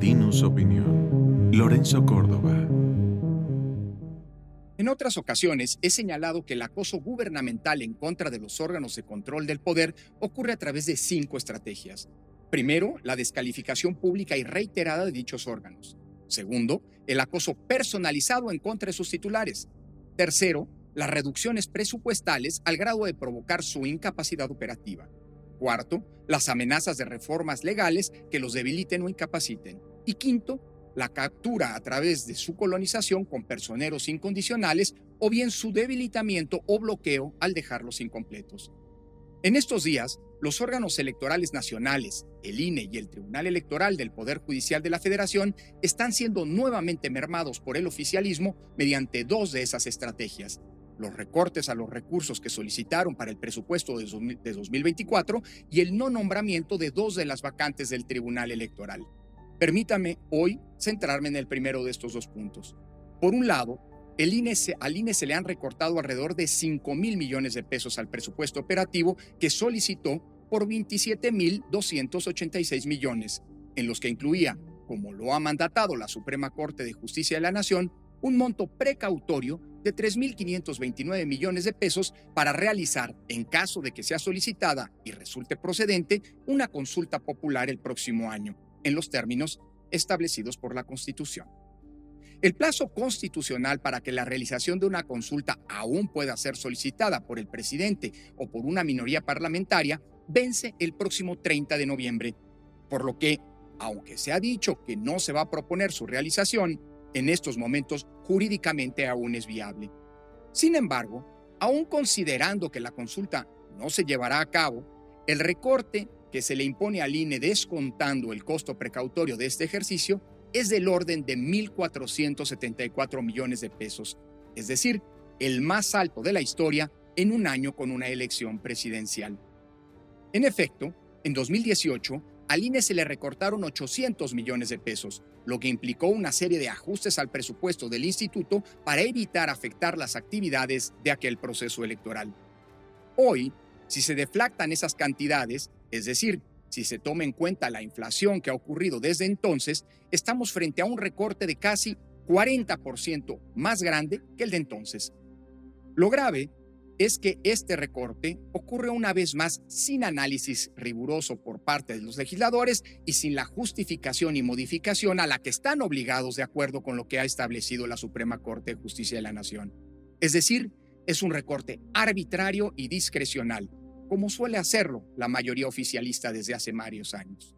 Latinus Opinión. Lorenzo Córdoba. En otras ocasiones he señalado que el acoso gubernamental en contra de los órganos de control del poder ocurre a través de cinco estrategias. Primero, la descalificación pública y reiterada de dichos órganos. Segundo, el acoso personalizado en contra de sus titulares. Tercero, las reducciones presupuestales al grado de provocar su incapacidad operativa. Cuarto, las amenazas de reformas legales que los debiliten o incapaciten. Y quinto, la captura a través de su colonización con personeros incondicionales o bien su debilitamiento o bloqueo al dejarlos incompletos. En estos días, los órganos electorales nacionales, el INE y el Tribunal Electoral del Poder Judicial de la Federación están siendo nuevamente mermados por el oficialismo mediante dos de esas estrategias, los recortes a los recursos que solicitaron para el presupuesto de 2024 y el no nombramiento de dos de las vacantes del Tribunal Electoral. Permítame hoy centrarme en el primero de estos dos puntos. Por un lado, el INE al INE se le han recortado alrededor de 5 mil millones de pesos al presupuesto operativo que solicitó por 27.286 millones, en los que incluía, como lo ha mandatado la Suprema Corte de Justicia de la Nación, un monto precautorio de 3.529 millones de pesos para realizar, en caso de que sea solicitada y resulte procedente, una consulta popular el próximo año, en los términos establecidos por la Constitución. El plazo constitucional para que la realización de una consulta aún pueda ser solicitada por el presidente o por una minoría parlamentaria vence el próximo 30 de noviembre, por lo que, aunque se ha dicho que no se va a proponer su realización, en estos momentos jurídicamente aún es viable. Sin embargo, aún considerando que la consulta no se llevará a cabo, el recorte que se le impone al INE descontando el costo precautorio de este ejercicio es del orden de 1.474 millones de pesos, es decir, el más alto de la historia en un año con una elección presidencial. En efecto, en 2018, al INE se le recortaron 800 millones de pesos, lo que implicó una serie de ajustes al presupuesto del instituto para evitar afectar las actividades de aquel proceso electoral. Hoy, si se deflactan esas cantidades, es decir, si se toma en cuenta la inflación que ha ocurrido desde entonces, estamos frente a un recorte de casi 40% más grande que el de entonces. Lo grave es que este recorte ocurre una vez más sin análisis riguroso por parte de los legisladores y sin la justificación y modificación a la que están obligados de acuerdo con lo que ha establecido la Suprema Corte de Justicia de la Nación. Es decir, es un recorte arbitrario y discrecional, como suele hacerlo la mayoría oficialista desde hace varios años.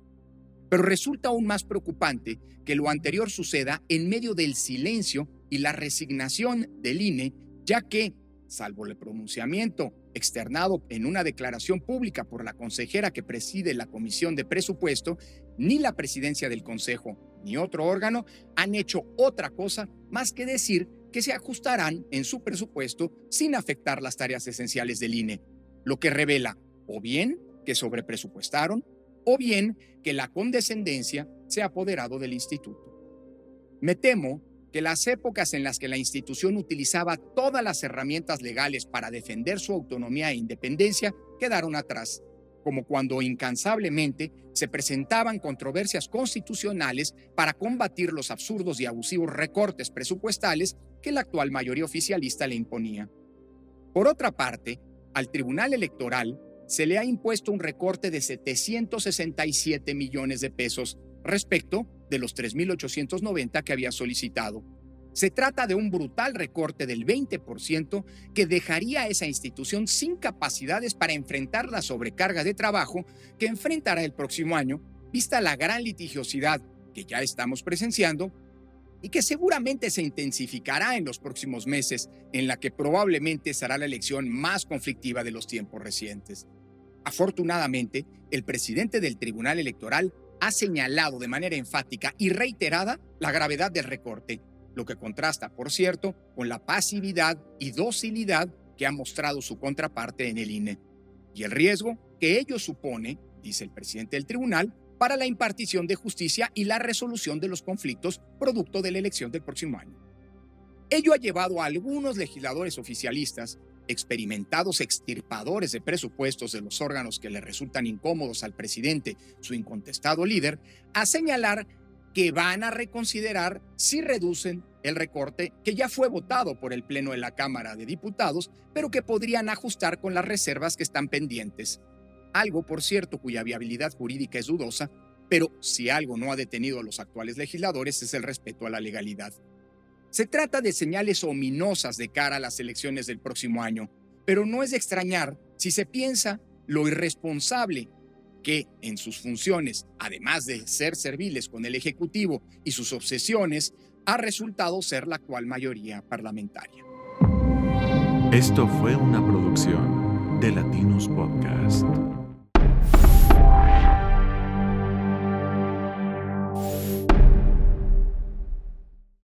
Pero resulta aún más preocupante que lo anterior suceda en medio del silencio y la resignación del INE, ya que salvo el pronunciamiento externado en una declaración pública por la consejera que preside la Comisión de Presupuesto, ni la presidencia del Consejo ni otro órgano han hecho otra cosa más que decir que se ajustarán en su presupuesto sin afectar las tareas esenciales del INE, lo que revela o bien que sobrepresupuestaron o bien que la condescendencia se ha apoderado del instituto. Me temo que las épocas en las que la institución utilizaba todas las herramientas legales para defender su autonomía e independencia quedaron atrás, como cuando incansablemente se presentaban controversias constitucionales para combatir los absurdos y abusivos recortes presupuestales que la actual mayoría oficialista le imponía. Por otra parte, al Tribunal Electoral se le ha impuesto un recorte de 767 millones de pesos respecto de los 3.890 que había solicitado. Se trata de un brutal recorte del 20% que dejaría a esa institución sin capacidades para enfrentar la sobrecarga de trabajo que enfrentará el próximo año, vista la gran litigiosidad que ya estamos presenciando y que seguramente se intensificará en los próximos meses, en la que probablemente será la elección más conflictiva de los tiempos recientes. Afortunadamente, el presidente del Tribunal Electoral ha señalado de manera enfática y reiterada la gravedad del recorte, lo que contrasta, por cierto, con la pasividad y docilidad que ha mostrado su contraparte en el INE, y el riesgo que ello supone, dice el presidente del tribunal, para la impartición de justicia y la resolución de los conflictos producto de la elección del próximo año. Ello ha llevado a algunos legisladores oficialistas experimentados extirpadores de presupuestos de los órganos que le resultan incómodos al presidente, su incontestado líder, a señalar que van a reconsiderar si reducen el recorte que ya fue votado por el Pleno de la Cámara de Diputados, pero que podrían ajustar con las reservas que están pendientes. Algo, por cierto, cuya viabilidad jurídica es dudosa, pero si algo no ha detenido a los actuales legisladores es el respeto a la legalidad. Se trata de señales ominosas de cara a las elecciones del próximo año, pero no es de extrañar si se piensa lo irresponsable que en sus funciones, además de ser serviles con el Ejecutivo y sus obsesiones, ha resultado ser la actual mayoría parlamentaria. Esto fue una producción de Latinos Podcast.